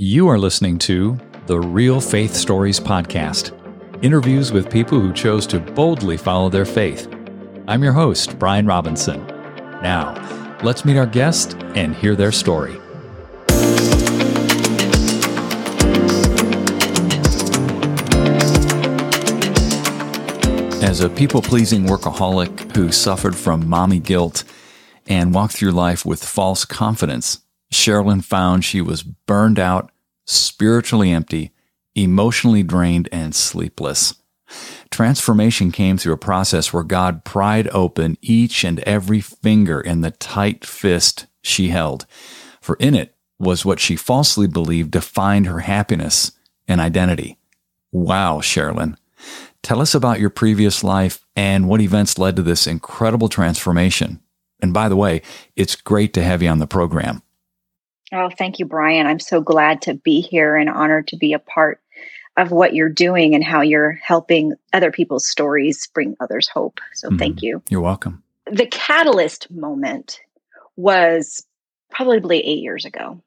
You are listening to the Real Faith Stories Podcast interviews with people who chose to boldly follow their faith. I'm your host, Brian Robinson. Now, let's meet our guest and hear their story. As a people pleasing workaholic who suffered from mommy guilt and walked through life with false confidence, Cherilyn found she was burned out, spiritually empty, emotionally drained, and sleepless. Transformation came through a process where God pried open each and every finger in the tight fist she held, for in it was what she falsely believed defined her happiness and identity. Wow, Cherilyn. Tell us about your previous life and what events led to this incredible transformation. And by the way, it's great to have you on the program. Oh, thank you, Brian. I'm so glad to be here and honored to be a part of what you're doing and how you're helping other people's stories bring others hope. So mm-hmm. thank you. You're welcome. The catalyst moment was probably eight years ago.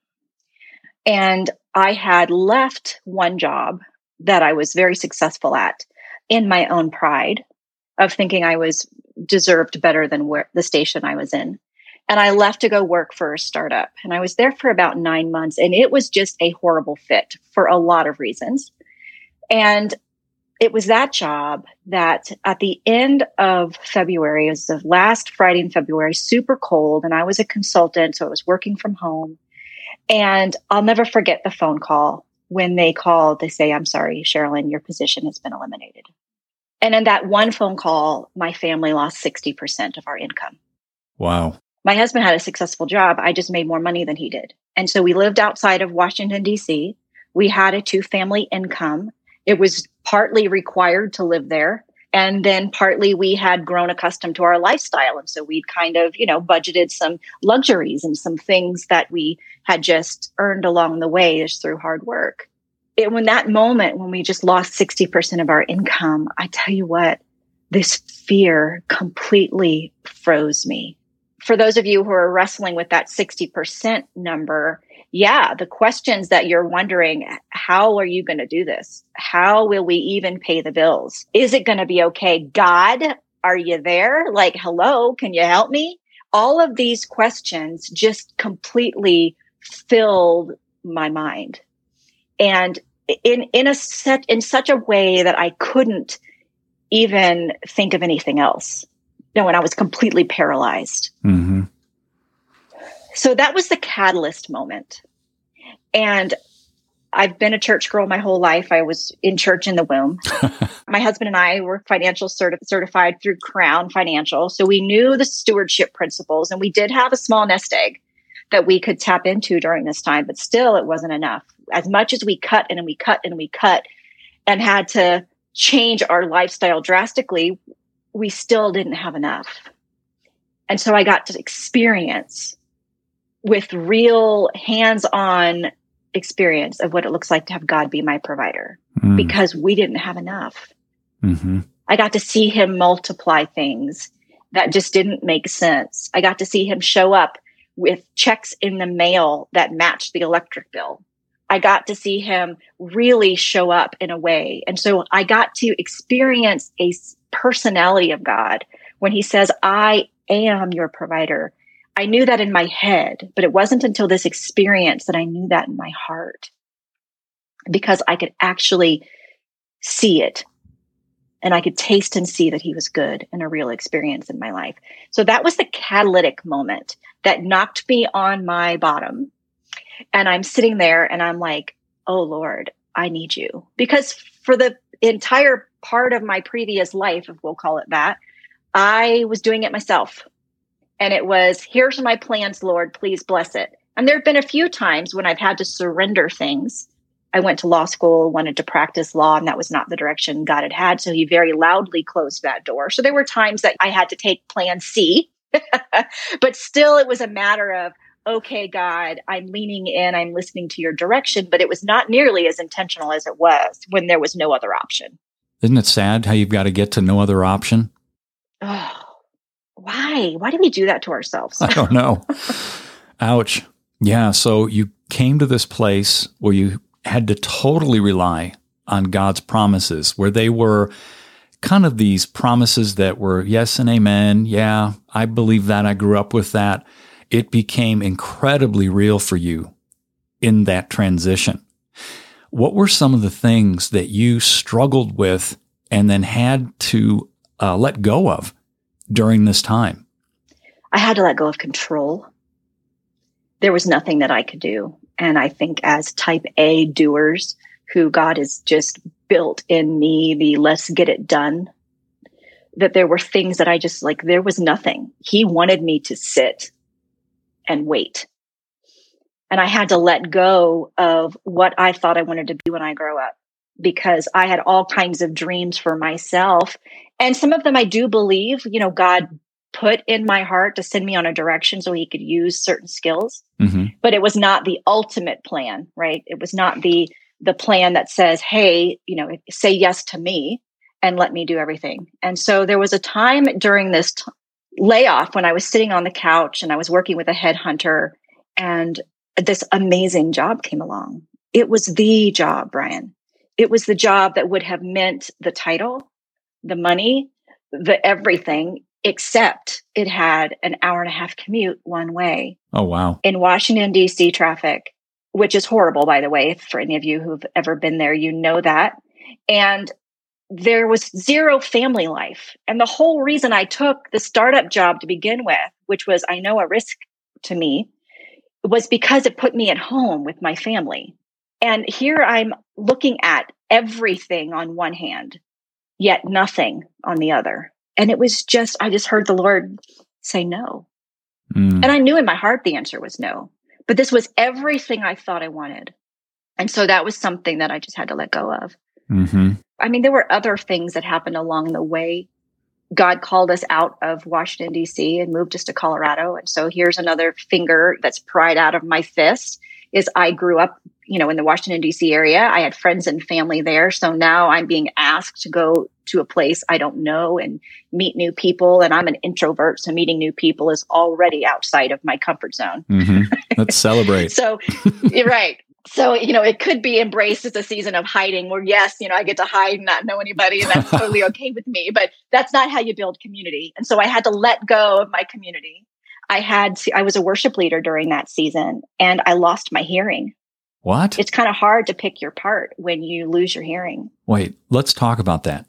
And I had left one job that I was very successful at in my own pride of thinking I was deserved better than where the station I was in. And I left to go work for a startup. And I was there for about nine months. And it was just a horrible fit for a lot of reasons. And it was that job that at the end of February, it was the last Friday in February, super cold. And I was a consultant. So I was working from home. And I'll never forget the phone call when they called to say, I'm sorry, Cherilyn, your position has been eliminated. And in that one phone call, my family lost 60% of our income. Wow. My husband had a successful job. I just made more money than he did. And so we lived outside of Washington, D.C. We had a two family income. It was partly required to live there. And then partly we had grown accustomed to our lifestyle. And so we'd kind of, you know, budgeted some luxuries and some things that we had just earned along the way just through hard work. It, when that moment when we just lost 60% of our income, I tell you what, this fear completely froze me. For those of you who are wrestling with that 60% number, yeah, the questions that you're wondering, how are you going to do this? How will we even pay the bills? Is it going to be okay? God, are you there? Like, hello, can you help me? All of these questions just completely filled my mind. And in, in a set, in such a way that I couldn't even think of anything else. No, and I was completely paralyzed. Mm-hmm so that was the catalyst moment. And I've been a church girl my whole life. I was in church in the womb. my husband and I were financial certi- certified through Crown Financial. So we knew the stewardship principles and we did have a small nest egg that we could tap into during this time, but still it wasn't enough. As much as we cut and we cut and we cut and had to change our lifestyle drastically, we still didn't have enough. And so I got to experience with real hands on experience of what it looks like to have God be my provider mm. because we didn't have enough. Mm-hmm. I got to see him multiply things that just didn't make sense. I got to see him show up with checks in the mail that matched the electric bill. I got to see him really show up in a way. And so I got to experience a personality of God when he says, I am your provider. I knew that in my head, but it wasn't until this experience that I knew that in my heart because I could actually see it and I could taste and see that he was good and a real experience in my life. So that was the catalytic moment that knocked me on my bottom. And I'm sitting there and I'm like, Oh Lord, I need you. Because for the entire part of my previous life, if we'll call it that, I was doing it myself and it was, here's my plans, Lord, please bless it. And there have been a few times when I've had to surrender things. I went to law school, wanted to practice law, and that was not the direction God had had. So he very loudly closed that door. So there were times that I had to take plan C, but still it was a matter of, okay, God, I'm leaning in, I'm listening to your direction, but it was not nearly as intentional as it was when there was no other option. Isn't it sad how you've got to get to no other option? Oh, why? Why do we do that to ourselves? I don't know. Ouch. Yeah. So you came to this place where you had to totally rely on God's promises, where they were kind of these promises that were yes and amen. Yeah, I believe that. I grew up with that. It became incredibly real for you in that transition. What were some of the things that you struggled with and then had to uh, let go of during this time? I had to let go of control. There was nothing that I could do. And I think as type A doers who God has just built in me, the let's get it done, that there were things that I just like, there was nothing. He wanted me to sit and wait. And I had to let go of what I thought I wanted to be when I grow up because I had all kinds of dreams for myself. And some of them I do believe, you know, God put in my heart to send me on a direction so he could use certain skills. Mm-hmm. But it was not the ultimate plan, right? It was not the the plan that says, "Hey, you know, say yes to me and let me do everything." And so there was a time during this t- layoff when I was sitting on the couch and I was working with a headhunter and this amazing job came along. It was the job, Brian. It was the job that would have meant the title, the money, the everything, except it had an hour and a half commute one way. Oh, wow. In Washington, D.C. traffic, which is horrible, by the way. For any of you who've ever been there, you know that. And there was zero family life. And the whole reason I took the startup job to begin with, which was, I know, a risk to me, was because it put me at home with my family. And here I'm looking at everything on one hand, yet nothing on the other. And it was just, I just heard the Lord say no. Mm. And I knew in my heart the answer was no. But this was everything I thought I wanted. And so that was something that I just had to let go of. Mm-hmm. I mean, there were other things that happened along the way God called us out of Washington, D.C. and moved us to Colorado. And so here's another finger that's pried out of my fist is I grew up, you know, in the Washington, D.C. area. I had friends and family there. So now I'm being asked to go to a place I don't know and meet new people. And I'm an introvert. So meeting new people is already outside of my comfort zone. Mm-hmm. Let's celebrate. so, you're right so you know it could be embraced as a season of hiding where yes you know i get to hide and not know anybody and that's totally okay with me but that's not how you build community. And so i had to let go of my community. I had to, i was a worship leader during that season and i lost my hearing. What? It's kind of hard to pick your part when you lose your hearing. Wait let's talk about that.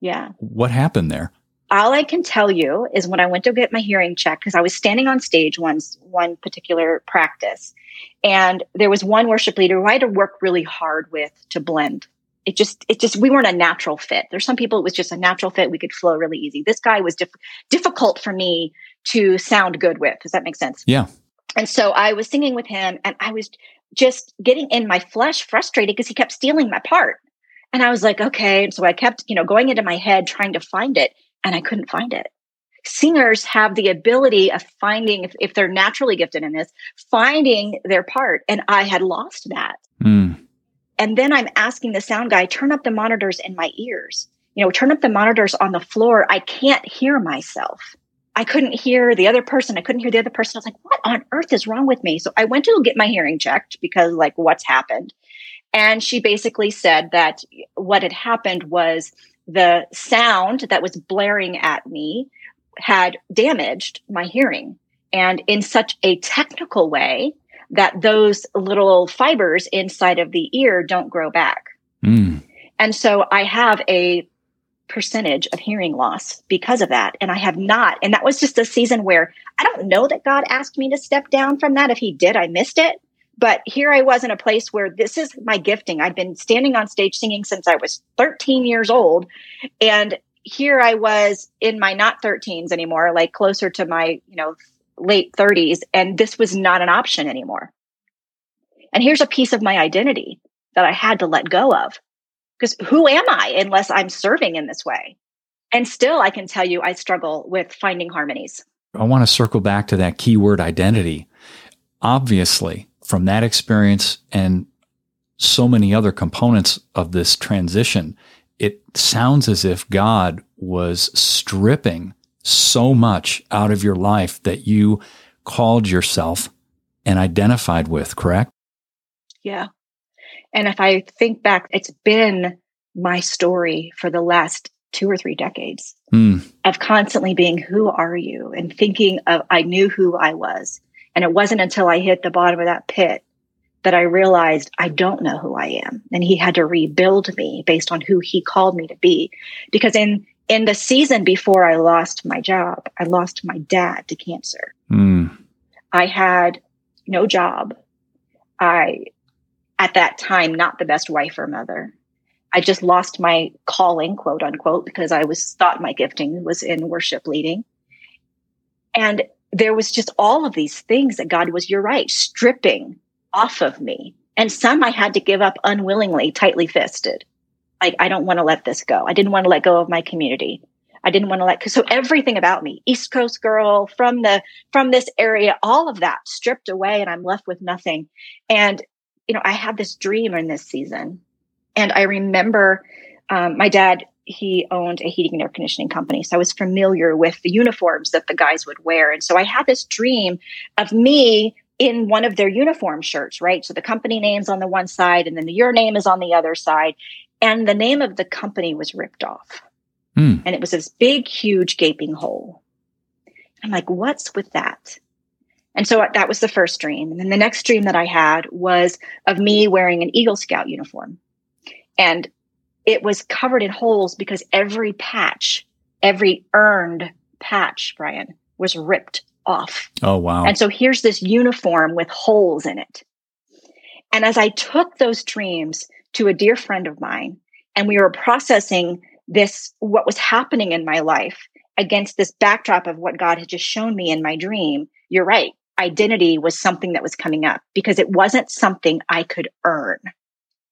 Yeah. What happened there all I can tell you is when I went to get my hearing checked, because I was standing on stage once, one particular practice, and there was one worship leader who I had to work really hard with to blend. It just, it just, we weren't a natural fit. There's some people it was just a natural fit. We could flow really easy. This guy was diff- difficult for me to sound good with. Does that make sense? Yeah. And so I was singing with him and I was just getting in my flesh frustrated because he kept stealing my part. And I was like, okay. And so I kept, you know, going into my head trying to find it and I couldn't find it. Singers have the ability of finding if, if, they're naturally gifted in this finding their part and i had lost that. Mm. and then i'm asking the sound guy turn up the monitors in my ears. You know turn up the monitors on the floor. I can't hear myself. I couldn't hear the other person. I couldn't hear the other person. I was like what on earth is wrong with me? So i went to get my hearing checked because like what's happened. And she basically said that what had happened was the sound that was blaring at me had damaged my hearing and in such a technical way that those little fibers inside of the ear don't grow back. Mm. And so I have a percentage of hearing loss because of that. And I have not. And that was just a season where I don't know that God asked me to step down from that. If He did, I missed it. But here I was in a place where this is my gifting. I've been standing on stage singing since I was 13 years old. And here I was in my not 13s anymore, like closer to my, you know, late 30s, and this was not an option anymore. And here's a piece of my identity that I had to let go of. Because who am I unless I'm serving in this way? And still, I can tell you, I struggle with finding harmonies. I want to circle back to that keyword identity. Obviously, from that experience and so many other components of this transition, it sounds as if God was stripping so much out of your life that you called yourself and identified with, correct? Yeah. And if I think back, it's been my story for the last two or three decades mm. of constantly being, who are you? And thinking of, I knew who I was. And it wasn't until I hit the bottom of that pit that I realized I don't know who I am. And he had to rebuild me based on who he called me to be. Because in, in the season before I lost my job, I lost my dad to cancer. Mm. I had no job. I, at that time, not the best wife or mother. I just lost my calling, quote unquote, because I was thought my gifting was in worship leading. And there was just all of these things that God was, you're right, stripping off of me. And some I had to give up unwillingly, tightly fisted. Like, I don't want to let this go. I didn't want to let go of my community. I didn't want to let, so everything about me, East Coast girl from the, from this area, all of that stripped away and I'm left with nothing. And, you know, I had this dream in this season. And I remember, um, my dad, he owned a heating and air conditioning company. So I was familiar with the uniforms that the guys would wear. And so I had this dream of me in one of their uniform shirts, right? So the company name's on the one side and then your name is on the other side. And the name of the company was ripped off. Mm. And it was this big, huge gaping hole. I'm like, what's with that? And so that was the first dream. And then the next dream that I had was of me wearing an Eagle Scout uniform. And it was covered in holes because every patch, every earned patch, Brian, was ripped off. Oh, wow. And so here's this uniform with holes in it. And as I took those dreams to a dear friend of mine, and we were processing this, what was happening in my life against this backdrop of what God had just shown me in my dream, you're right. Identity was something that was coming up because it wasn't something I could earn.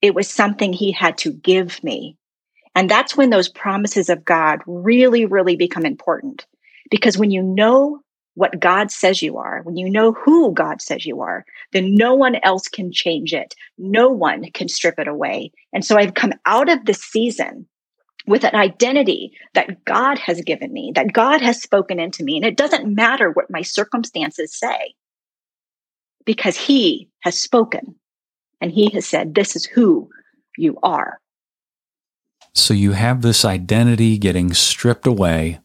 It was something he had to give me. And that's when those promises of God really, really become important. Because when you know what God says you are, when you know who God says you are, then no one else can change it. No one can strip it away. And so I've come out of this season with an identity that God has given me, that God has spoken into me. And it doesn't matter what my circumstances say because he has spoken and he has said, this is who you are. So you have this identity getting stripped away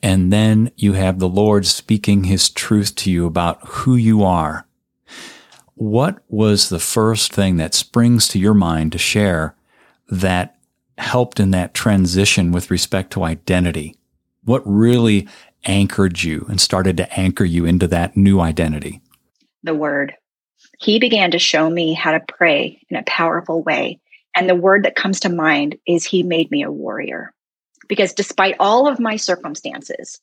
and then you have the Lord speaking his truth to you about who you are. What was the first thing that springs to your mind to share that helped in that transition with respect to identity? What really anchored you and started to anchor you into that new identity? The word. He began to show me how to pray in a powerful way. And the word that comes to mind is He made me a warrior because despite all of my circumstances,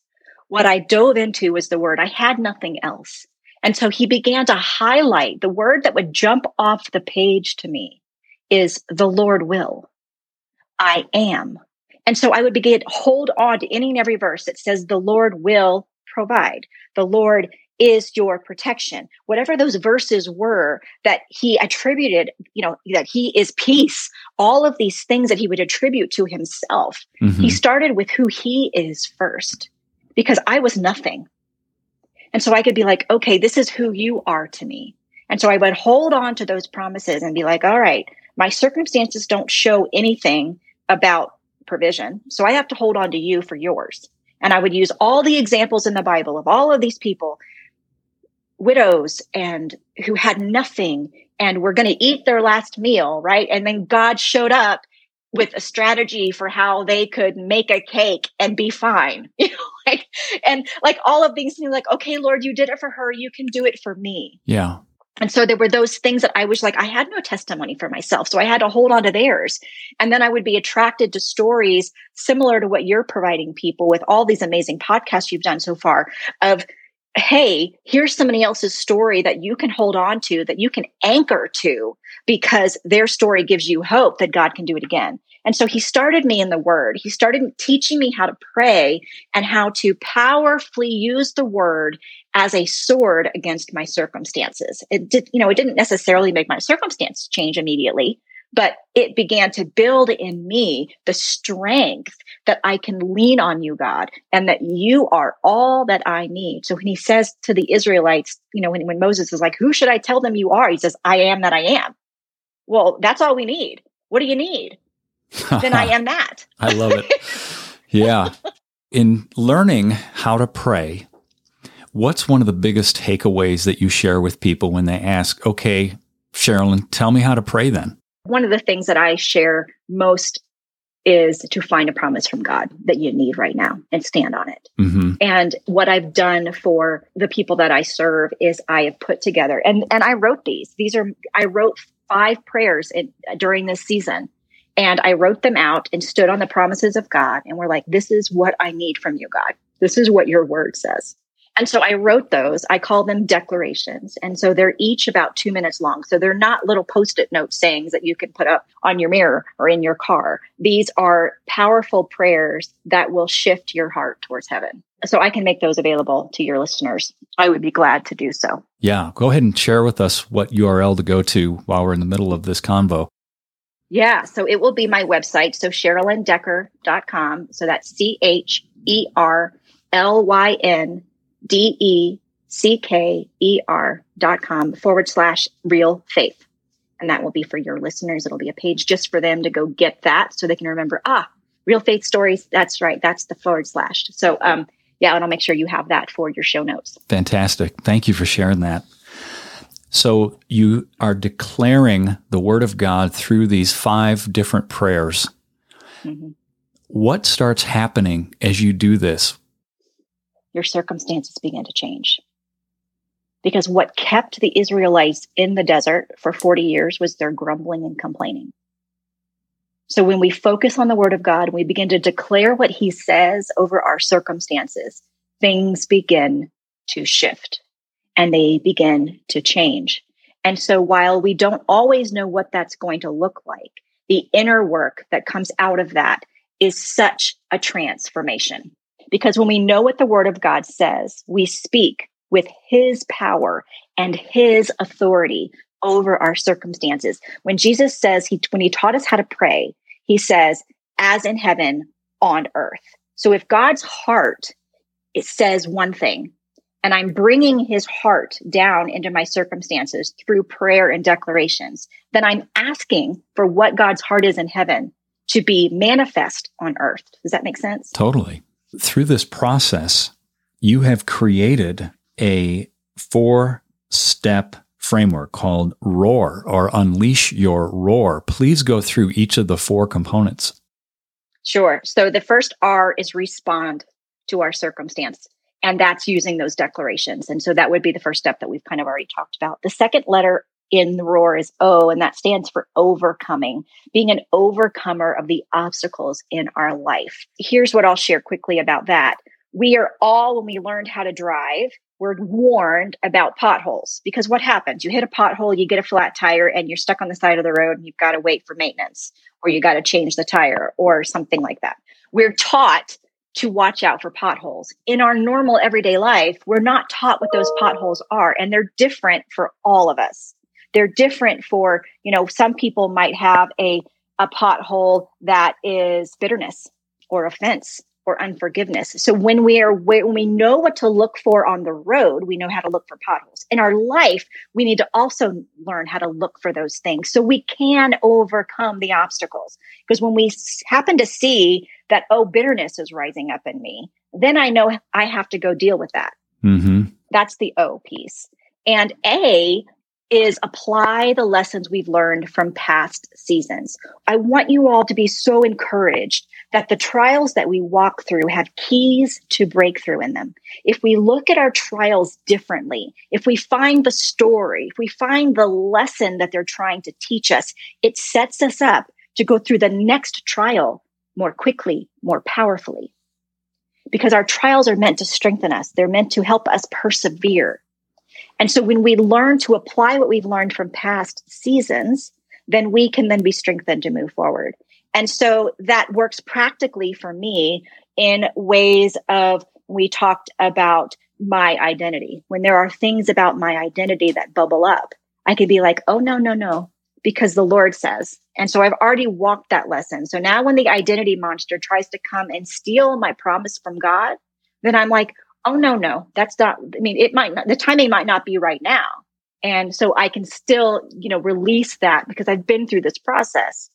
what I dove into was the word. I had nothing else. And so he began to highlight the word that would jump off the page to me is the Lord will. I am. And so I would begin to hold on to any and every verse that says the Lord will provide. The Lord is your protection. Whatever those verses were that he attributed, you know, that he is peace, all of these things that he would attribute to himself. Mm-hmm. He started with who he is first because I was nothing. And so I could be like, okay, this is who you are to me. And so I would hold on to those promises and be like, all right, my circumstances don't show anything about provision. So I have to hold on to you for yours. And I would use all the examples in the Bible of all of these people widows and who had nothing and were going to eat their last meal, right? And then God showed up with a strategy for how they could make a cake and be fine. You know, like and like all of these things like, okay, Lord, you did it for her, you can do it for me. Yeah. And so there were those things that I was like, I had no testimony for myself. So I had to hold on to theirs. And then I would be attracted to stories similar to what you're providing people with all these amazing podcasts you've done so far of hey, here's somebody else's story that you can hold on to, that you can anchor to, because their story gives you hope that God can do it again. And so he started me in the word. He started teaching me how to pray and how to powerfully use the word as a sword against my circumstances. It did, you know, it didn't necessarily make my circumstance change immediately, but it began to build in me the strength that I can lean on you, God, and that you are all that I need. So when he says to the Israelites, you know, when, when Moses is like, who should I tell them you are? He says, I am that I am. Well, that's all we need. What do you need? then I am that. I love it. Yeah. In learning how to pray, what's one of the biggest takeaways that you share with people when they ask, okay, Cherilyn, tell me how to pray then? One of the things that I share most is to find a promise from God that you need right now and stand on it. Mm-hmm. And what I've done for the people that I serve is I have put together and and I wrote these. These are I wrote five prayers in, during this season and I wrote them out and stood on the promises of God and we're like this is what I need from you God. This is what your word says. And so I wrote those. I call them declarations. And so they're each about two minutes long. So they're not little post it note sayings that you can put up on your mirror or in your car. These are powerful prayers that will shift your heart towards heaven. So I can make those available to your listeners. I would be glad to do so. Yeah. Go ahead and share with us what URL to go to while we're in the middle of this convo. Yeah. So it will be my website. So CherilynDecker.com. So that's C H E R L Y N D E C K E R dot com forward slash real faith. And that will be for your listeners. It'll be a page just for them to go get that so they can remember, ah, real faith stories. That's right. That's the forward slash. So, um, yeah, and I'll make sure you have that for your show notes. Fantastic. Thank you for sharing that. So you are declaring the word of God through these five different prayers. Mm-hmm. What starts happening as you do this? Your circumstances begin to change. Because what kept the Israelites in the desert for 40 years was their grumbling and complaining. So when we focus on the word of God, we begin to declare what he says over our circumstances, things begin to shift and they begin to change. And so while we don't always know what that's going to look like, the inner work that comes out of that is such a transformation. Because when we know what the word of God says, we speak with his power and his authority over our circumstances. When Jesus says he, when he taught us how to pray, he says, as in heaven on earth. So if God's heart, it says one thing, and I'm bringing his heart down into my circumstances through prayer and declarations, then I'm asking for what God's heart is in heaven to be manifest on earth. Does that make sense? Totally through this process, you have created a four step framework called ROAR or Unleash Your Roar. Please go through each of the four components. Sure. So the first R is respond to our circumstance. And that's using those declarations. And so that would be the first step that we've kind of already talked about. The second letter in the roar is O, and that stands for overcoming, being an overcomer of the obstacles in our life. Here's what I'll share quickly about that. We are all, when we learned how to drive, we're warned about potholes because what happens? You hit a pothole, you get a flat tire, and you're stuck on the side of the road and you've got to wait for maintenance or you got to change the tire or something like that. We're taught to watch out for potholes. In our normal everyday life, we're not taught what those potholes are, and they're different for all of us they're different for you know some people might have a a pothole that is bitterness or offense or unforgiveness. So when we are when we know what to look for on the road, we know how to look for potholes. In our life, we need to also learn how to look for those things so we can overcome the obstacles. Because when we happen to see that oh bitterness is rising up in me, then I know I have to go deal with that. Mm-hmm. That's the O piece. And A is apply the lessons we've learned from past seasons. I want you all to be so encouraged that the trials that we walk through have keys to breakthrough in them. If we look at our trials differently, if we find the story, if we find the lesson that they're trying to teach us, it sets us up to go through the next trial more quickly, more powerfully. Because our trials are meant to strengthen us. They're meant to help us persevere. And so when we learn to apply what we've learned from past seasons, then we can then be strengthened to move forward. And so that works practically for me in ways of we talked about my identity. When there are things about my identity that bubble up, I could be like, oh, no, no, no. because the Lord says. And so I've already walked that lesson. So now when the identity monster tries to come and steal my promise from God, then I'm like, oh, no, no, that's not, I mean, it might not, the timing might not be right now. And so I can still, you know, release that because I've been through this process.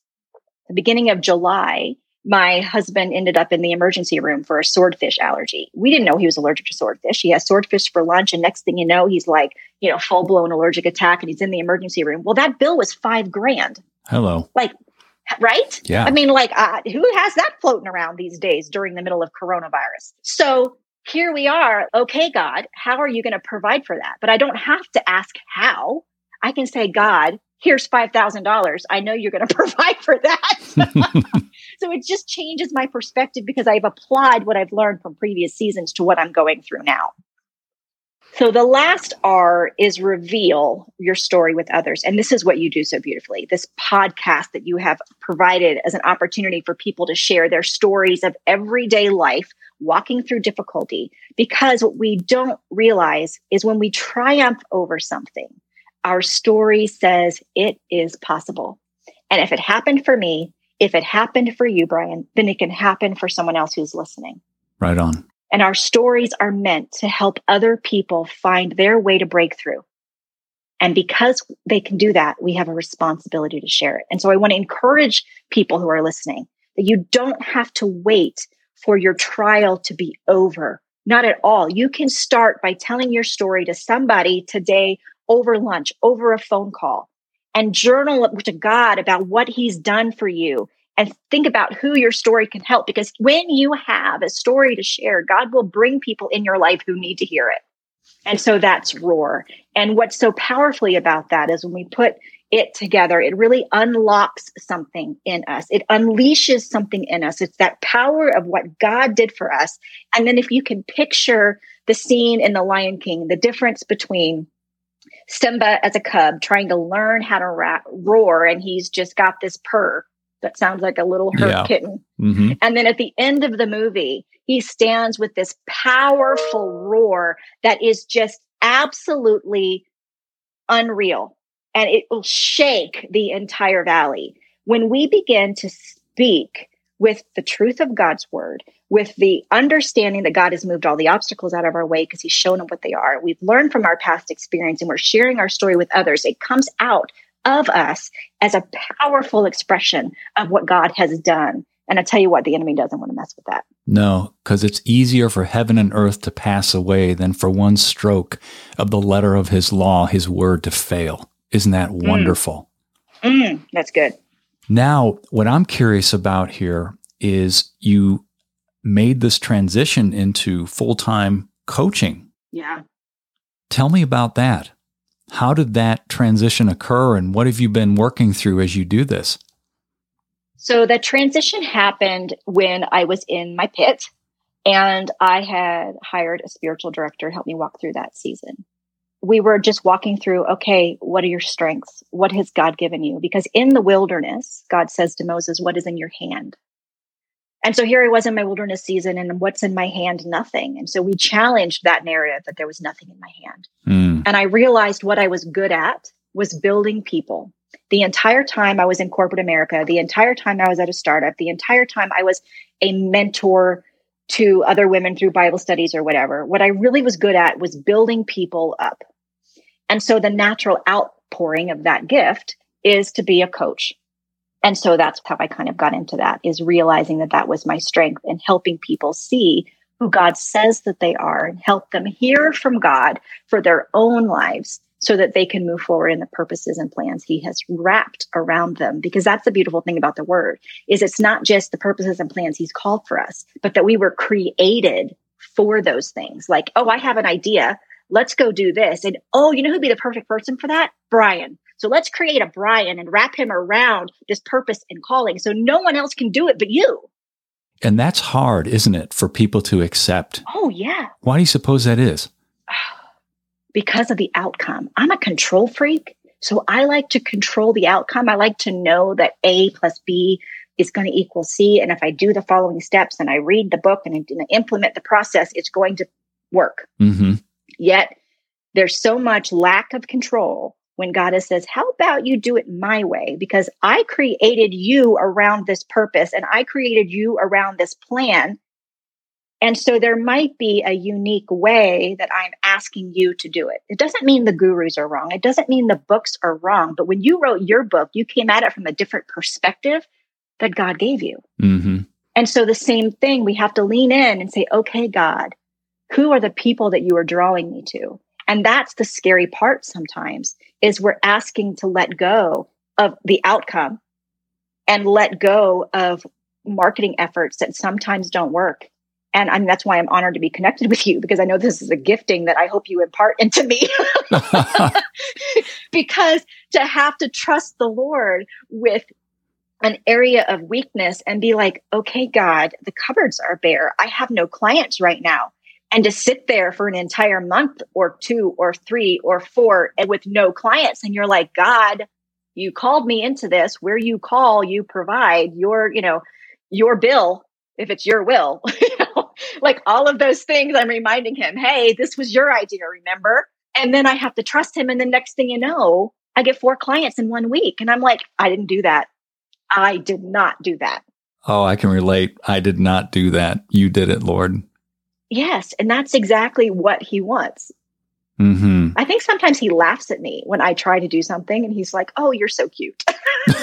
The beginning of July, my husband ended up in the emergency room for a swordfish allergy. We didn't know he was allergic to swordfish. He has swordfish for lunch, and next thing you know, he's like, you know, full blown allergic attack, and he's in the emergency room. Well, that bill was five grand. Hello. Like, right? Yeah. I mean, like, uh, who has that floating around these days during the middle of coronavirus? So here we are. Okay, God, how are you going to provide for that? But I don't have to ask how. I can say, God, here's $5,000. I know you're going to provide for that. so it just changes my perspective because I've applied what I've learned from previous seasons to what I'm going through now. So the last R is reveal your story with others. And this is what you do so beautifully. This podcast that you have provided as an opportunity for people to share their stories of everyday life, walking through difficulty. Because what we don't realize is when we triumph over something, our story says it is possible. And if it happened for me, if it happened for you, Brian, then it can happen for someone else who's listening. Right on. And our stories are meant to help other people find their way to breakthrough. And because they can do that, we have a responsibility to share it. And so I want to encourage people who are listening that you don't have to wait for your trial to be over. Not at all. You can start by telling your story to somebody today over lunch, over a phone call, and journal to God about what He's done for you and think about who your story can help. Because when you have a story to share, God will bring people in your life who need to hear it. And so that's roar. And what's so powerfully about that is when we put it together, it really unlocks something in us. It unleashes something in us. It's that power of what God did for us. And then if you can picture the scene in The Lion King, the difference between Simba as a cub trying to learn how to ra- roar, and he's just got this purr that sounds like a little hurt yeah. kitten. Mm-hmm. And then at the end of the movie, he stands with this powerful roar that is just absolutely unreal and it will shake the entire valley. When we begin to speak with the truth of God's word, with the understanding that God has moved all the obstacles out of our way because he's shown them what they are. We've learned from our past experience and we're sharing our story with others. It comes out of us as a powerful expression of what God has done. And I tell you what, the enemy doesn't want to mess with that. No, because it's easier for heaven and earth to pass away than for one stroke of the letter of his law, his word to fail. Isn't that mm. wonderful? Mm. Mm, that's good. Now, what I'm curious about here is you made this transition into full time coaching. Yeah. Tell me about that. How did that transition occur and what have you been working through as you do this? So the transition happened when I was in my pit and I had hired a spiritual director to help me walk through that season. We were just walking through, okay, what are your strengths? What has God given you? Because in the wilderness, God says to Moses, what is in your hand? And so here I was in my wilderness season, and what's in my hand? Nothing. And so we challenged that narrative that there was nothing in my hand. Mm. And I realized what I was good at was building people. The entire time I was in corporate America, the entire time I was at a startup, the entire time I was a mentor to other women through Bible studies or whatever, what I really was good at was building people up. And so the natural outpouring of that gift is to be a coach and so that's how I kind of got into that is realizing that that was my strength and helping people see who God says that they are and help them hear from God for their own lives so that they can move forward in the purposes and plans he has wrapped around them. Because that's the beautiful thing about the word is it's not just the purposes and plans he's called for us but that we were created for those things. Like oh i have an idea. Let's go do this. And oh you know who'd be the perfect person for that? Brian so let's create a Brian and wrap him around this purpose and calling so no one else can do it but you. And that's hard, isn't it, for people to accept? Oh, yeah. Why do you suppose that is? Because of the outcome. I'm a control freak. So I like to control the outcome. I like to know that A plus B is going to equal C. And if I do the following steps and I read the book and I implement the process, it's going to work. Mm-hmm. Yet there's so much lack of control when God says, How about you do it my way? Because I created you around this purpose and I created you around this plan. And so there might be a unique way that I'm asking you to do it. It doesn't mean the gurus are wrong. It doesn't mean the books are wrong. But when you wrote your book, you came at it from a different perspective that God gave you. Mm-hmm. And so the same thing, we have to lean in and say, okay, God, who are the people that you are drawing me to? And that's the scary part sometimes is we're asking to let go of the outcome and let go of marketing efforts that sometimes don't work. And I mean, that's why I'm honored to be connected with you because I know this is a gifting that I hope you impart into me. because to have to trust the Lord with an area of weakness and be like, okay, God, the cupboards are bare. I have no clients right now and to sit there for an entire month or two or three or four with no clients. And you're like god you called me into this. Where you call you provide your you know your bill if it's your will. Like all of those things i'm reminding him hey this was your idea remember? And then i have to trust him. And the next thing you know i get four clients in one week. And i'm like i didn't do that. I did not do that. Oh i can relate. I did not do that. You did it lord Yes. And that's exactly what he wants. Mm-hmm. I think sometimes he laughs at me when I try to do something and he's like, Oh, you're so cute.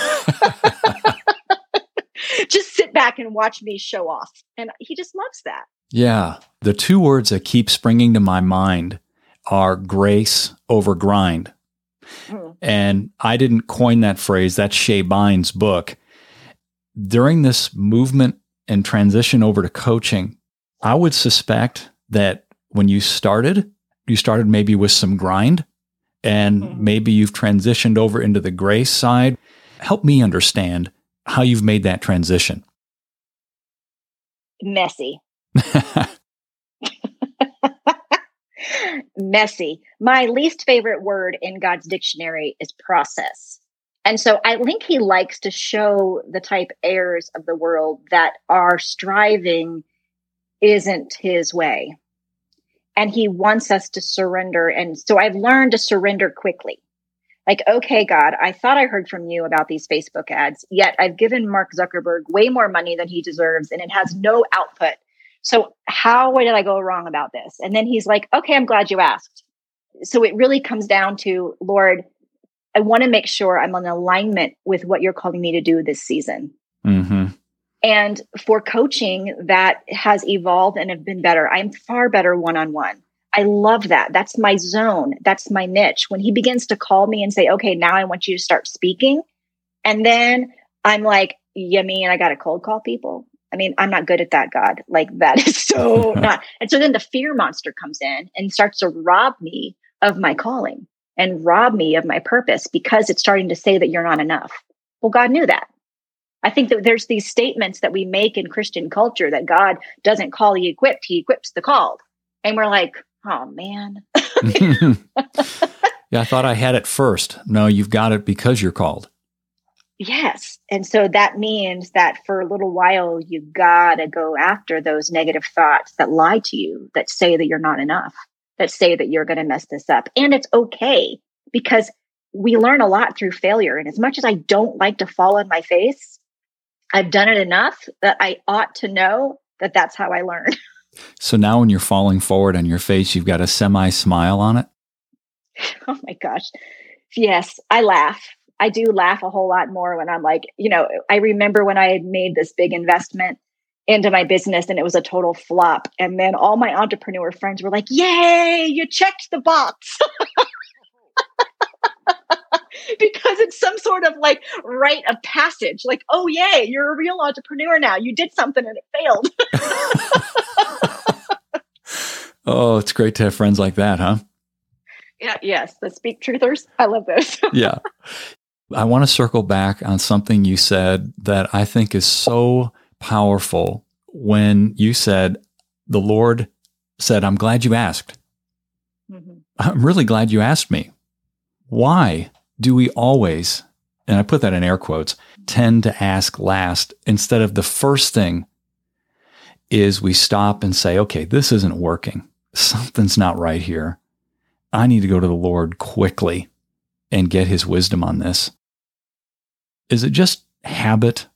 just sit back and watch me show off. And he just loves that. Yeah. The two words that keep springing to my mind are grace over grind. Mm. And I didn't coin that phrase. That's Shae Bynes' book. During this movement and transition over to coaching, I would suspect that when you started, you started maybe with some grind and mm-hmm. maybe you've transitioned over into the grace side. Help me understand how you've made that transition. Messy. Messy. My least favorite word in God's dictionary is process. And so I think he likes to show the type heirs of the world that are striving isn't his way. And he wants us to surrender. And so I've learned to surrender quickly. Like, okay, God, I thought I heard from you about these Facebook ads, yet I've given Mark Zuckerberg way more money than he deserves and it has no output. So how did I go wrong about this? And then he's like, okay, I'm glad you asked. So it really comes down to, Lord, I want to make sure I'm in alignment with what you're calling me to do this season. Mm-hmm. And for coaching that has evolved and have been better, I'm far better one on one. I love that. That's my zone. That's my niche. When he begins to call me and say, okay, now I want you to start speaking. And then I'm like, you mean I got to cold call people? I mean, I'm not good at that, God. Like that is so not. And so then the fear monster comes in and starts to rob me of my calling and rob me of my purpose because it's starting to say that you're not enough. Well, God knew that. I think that there's these statements that we make in Christian culture that God doesn't call the equipped, he equips the called. And we're like, oh man. yeah, I thought I had it first. No, you've got it because you're called. Yes. And so that means that for a little while, you gotta go after those negative thoughts that lie to you, that say that you're not enough, that say that you're gonna mess this up. And it's okay because we learn a lot through failure. And as much as I don't like to fall on my face, I've done it enough that I ought to know that that's how I learn. So now when you're falling forward on your face, you've got a semi smile on it? Oh my gosh. Yes, I laugh. I do laugh a whole lot more when I'm like, you know, I remember when I had made this big investment into my business and it was a total flop. And then all my entrepreneur friends were like, Yay, you checked the box. because it's some sort of like rite of passage. Like, oh, yay, you're a real entrepreneur now. You did something and it failed. oh, it's great to have friends like that, huh? Yeah, yes, the speak truthers. I love those. yeah. I want to circle back on something you said that I think is so powerful when you said, The Lord said, I'm glad you asked. Mm-hmm. I'm really glad you asked me. Why? Do we always, and I put that in air quotes, tend to ask last instead of the first thing is we stop and say, okay, this isn't working. Something's not right here. I need to go to the Lord quickly and get his wisdom on this. Is it just habit?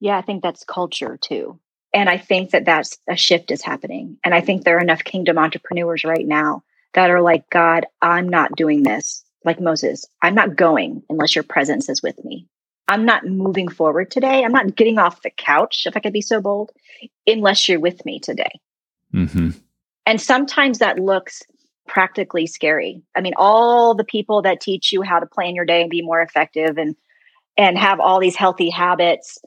Yeah, I think that's culture too. And I think that that's a shift is happening. And I think there are enough kingdom entrepreneurs right now that are like, God, I'm not doing this like Moses. I'm not going unless your presence is with me. I'm not moving forward today. I'm not getting off the couch, if I could be so bold, unless you're with me today. Mm-hmm. And sometimes that looks practically scary. I mean, all the people that teach you how to plan your day and be more effective and and have all these healthy habits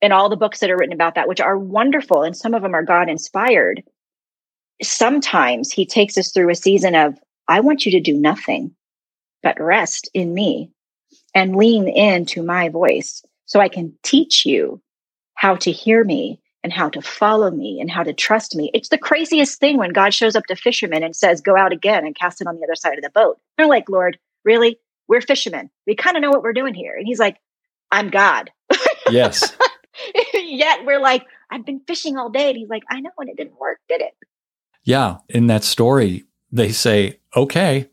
and all the books that are written about that, which are wonderful, and some of them are God inspired. Sometimes he takes us through a season of, I want you to do nothing but rest in me and lean into my voice so I can teach you how to hear me and how to follow me and how to trust me. It's the craziest thing when God shows up to fishermen and says, Go out again and cast it on the other side of the boat. They're like, Lord, really? We're fishermen. We kind of know what we're doing here. And he's like, I'm God. Yes. Yet we're like, I've been fishing all day. And he's like, I know, and it didn't work, did it? Yeah. In that story, they say, Okay,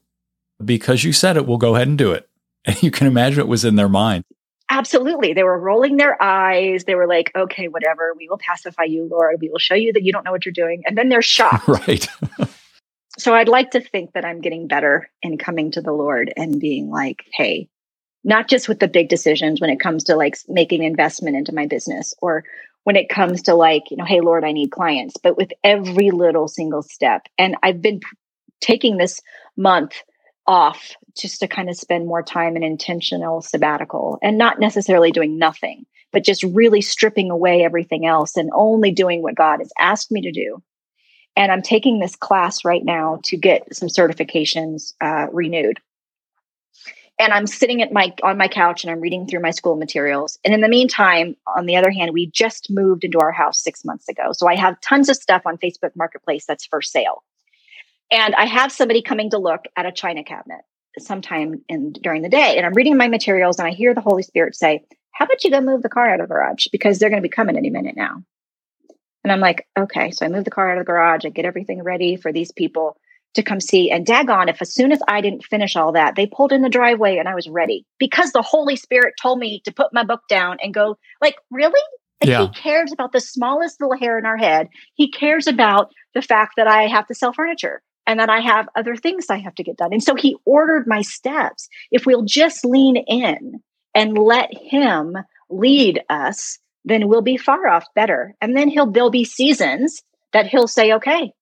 because you said it, we'll go ahead and do it. And you can imagine it was in their mind. Absolutely. They were rolling their eyes. They were like, okay, whatever. We will pacify you, Lord. We will show you that you don't know what you're doing. And then they're shocked. right. so I'd like to think that I'm getting better in coming to the Lord and being like, hey, not just with the big decisions when it comes to like making investment into my business or when it comes to like, you know, hey, Lord, I need clients, but with every little single step. And I've been taking this month off just to kind of spend more time in intentional sabbatical and not necessarily doing nothing, but just really stripping away everything else and only doing what God has asked me to do. And I'm taking this class right now to get some certifications uh, renewed. And I'm sitting at my on my couch and I'm reading through my school materials. And in the meantime, on the other hand, we just moved into our house six months ago. So I have tons of stuff on Facebook Marketplace that's for sale. And I have somebody coming to look at a china cabinet sometime in during the day. And I'm reading my materials and I hear the Holy Spirit say, How about you go move the car out of the garage? Because they're going to be coming any minute now. And I'm like, okay. So I move the car out of the garage. I get everything ready for these people to come see. And daggone, if as soon as I didn't finish all that, they pulled in the driveway and I was ready because the Holy Spirit told me to put my book down and go, like, really? Like yeah. he cares about the smallest little hair in our head. He cares about the fact that I have to sell furniture and then I have other things I have to get done. And so he ordered my steps. If we'll just lean in and let him lead us, then we'll be far off better. And then he'll, there'll be seasons that he'll say, okay,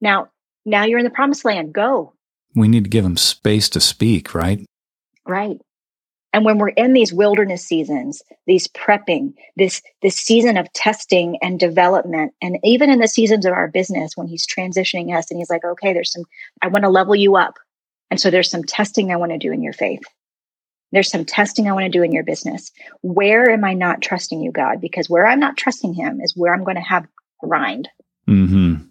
now, now you're in the promised land, go. We need to give him space to speak, right? Right. And when we're in these wilderness seasons, these prepping, this, this season of testing and development, and even in the seasons of our business, when he's transitioning us and he's like, okay, there's some, I want to level you up. And so there's some testing I want to do in your faith. There's some testing I want to do in your business. Where am I not trusting you, God? Because where I'm not trusting him is where I'm going to have grind. Mm-hmm.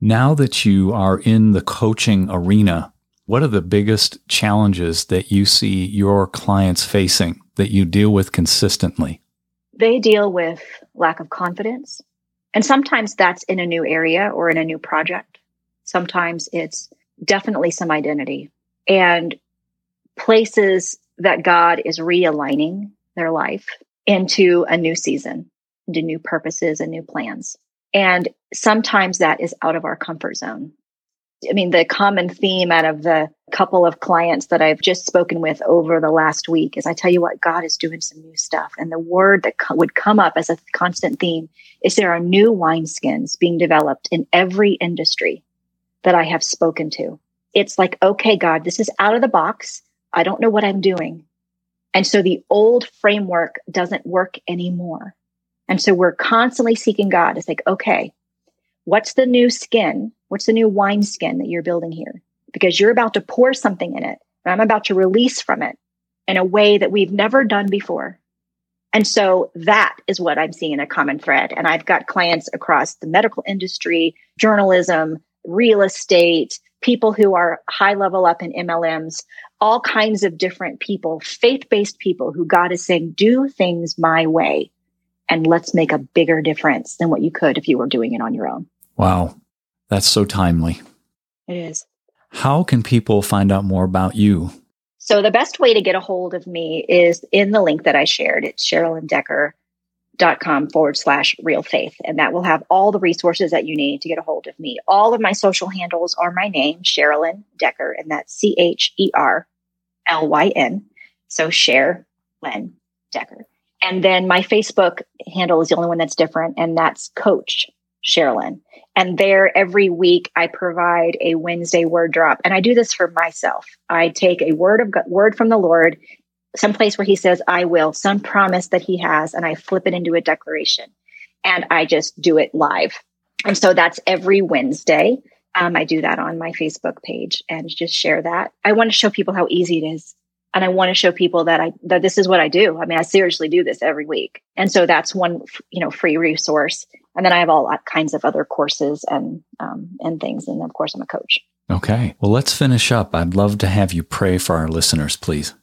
Now that you are in the coaching arena, what are the biggest challenges that you see your clients facing that you deal with consistently? They deal with lack of confidence. And sometimes that's in a new area or in a new project. Sometimes it's definitely some identity and places that God is realigning their life into a new season, into new purposes and new plans. And sometimes that is out of our comfort zone. I mean, the common theme out of the couple of clients that I've just spoken with over the last week is I tell you what, God is doing some new stuff. And the word that co- would come up as a constant theme is there are new wineskins being developed in every industry that I have spoken to. It's like, okay, God, this is out of the box. I don't know what I'm doing. And so the old framework doesn't work anymore. And so we're constantly seeking God. It's like, okay, what's the new skin? What's the new wine skin that you're building here? Because you're about to pour something in it and I'm about to release from it in a way that we've never done before. And so that is what I'm seeing a common thread. And I've got clients across the medical industry, journalism, real estate, people who are high level up in MLMs, all kinds of different people, faith based people who God is saying, do things my way and let's make a bigger difference than what you could if you were doing it on your own. Wow. That's so timely. It is. How can people find out more about you? So the best way to get a hold of me is in the link that I shared. It's CherilynDecker.com forward slash real faith. And that will have all the resources that you need to get a hold of me. All of my social handles are my name, Cherilyn Decker, and that's C H E R L Y N. So Cher Len Decker. And then my Facebook handle is the only one that's different, and that's Coach Cherilyn. And there every week I provide a Wednesday word drop. And I do this for myself. I take a word of God, word from the Lord, some place where he says, I will, some promise that he has, and I flip it into a declaration. And I just do it live. And so that's every Wednesday. Um, I do that on my Facebook page and just share that. I want to show people how easy it is and I want to show people that I that this is what I do. I mean, I seriously do this every week, and so that's one you know free resource. And then I have all kinds of other courses and um, and things, and of course, I'm a coach. Okay, well, let's finish up. I'd love to have you pray for our listeners, please.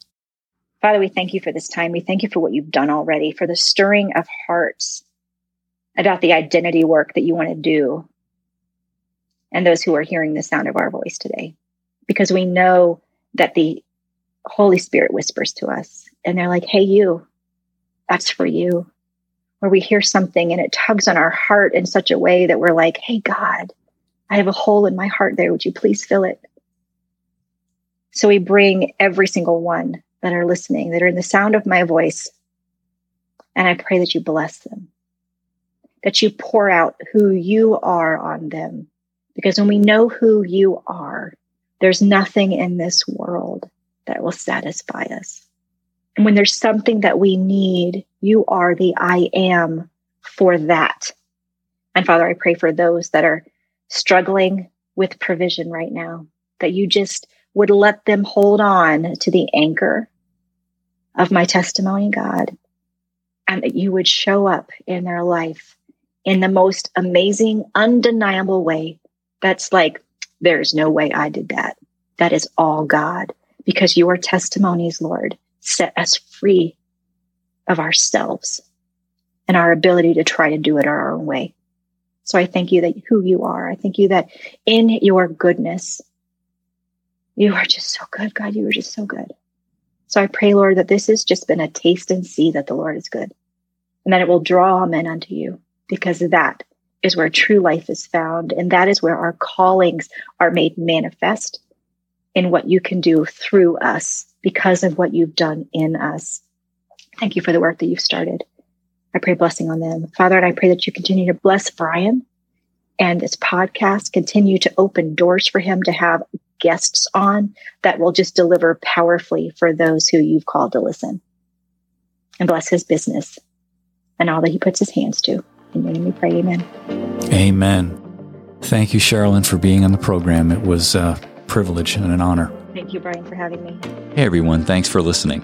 Father, we thank you for this time. We thank you for what you've done already, for the stirring of hearts about the identity work that you want to do, and those who are hearing the sound of our voice today, because we know that the Holy Spirit whispers to us and they're like, hey, you, that's for you. Or we hear something and it tugs on our heart in such a way that we're like, hey, God, I have a hole in my heart there. Would you please fill it? So we bring every single one that are listening, that are in the sound of my voice. And I pray that you bless them, that you pour out who you are on them. Because when we know who you are, there's nothing in this world that will satisfy us. And when there's something that we need, you are the I am for that. And Father, I pray for those that are struggling with provision right now, that you just would let them hold on to the anchor of my testimony, God, and that you would show up in their life in the most amazing, undeniable way. That's like, there's no way I did that. That is all God because your testimonies, Lord, set us free of ourselves and our ability to try to do it our own way. So I thank you that who you are. I thank you that in your goodness, you are just so good, God. You are just so good. So I pray, Lord, that this has just been a taste and see that the Lord is good and that it will draw men unto you because that is where true life is found. And that is where our callings are made manifest in what you can do through us because of what you've done in us. Thank you for the work that you've started. I pray blessing on them. Father, and I pray that you continue to bless Brian and this podcast, continue to open doors for him to have guests on that will just deliver powerfully for those who you've called to listen. And bless his business and all that he puts his hands to. In your name we pray, amen. Amen. Thank you, Cherilyn, for being on the program. It was a privilege and an honor. Thank you, Brian, for having me. Hey, everyone. Thanks for listening.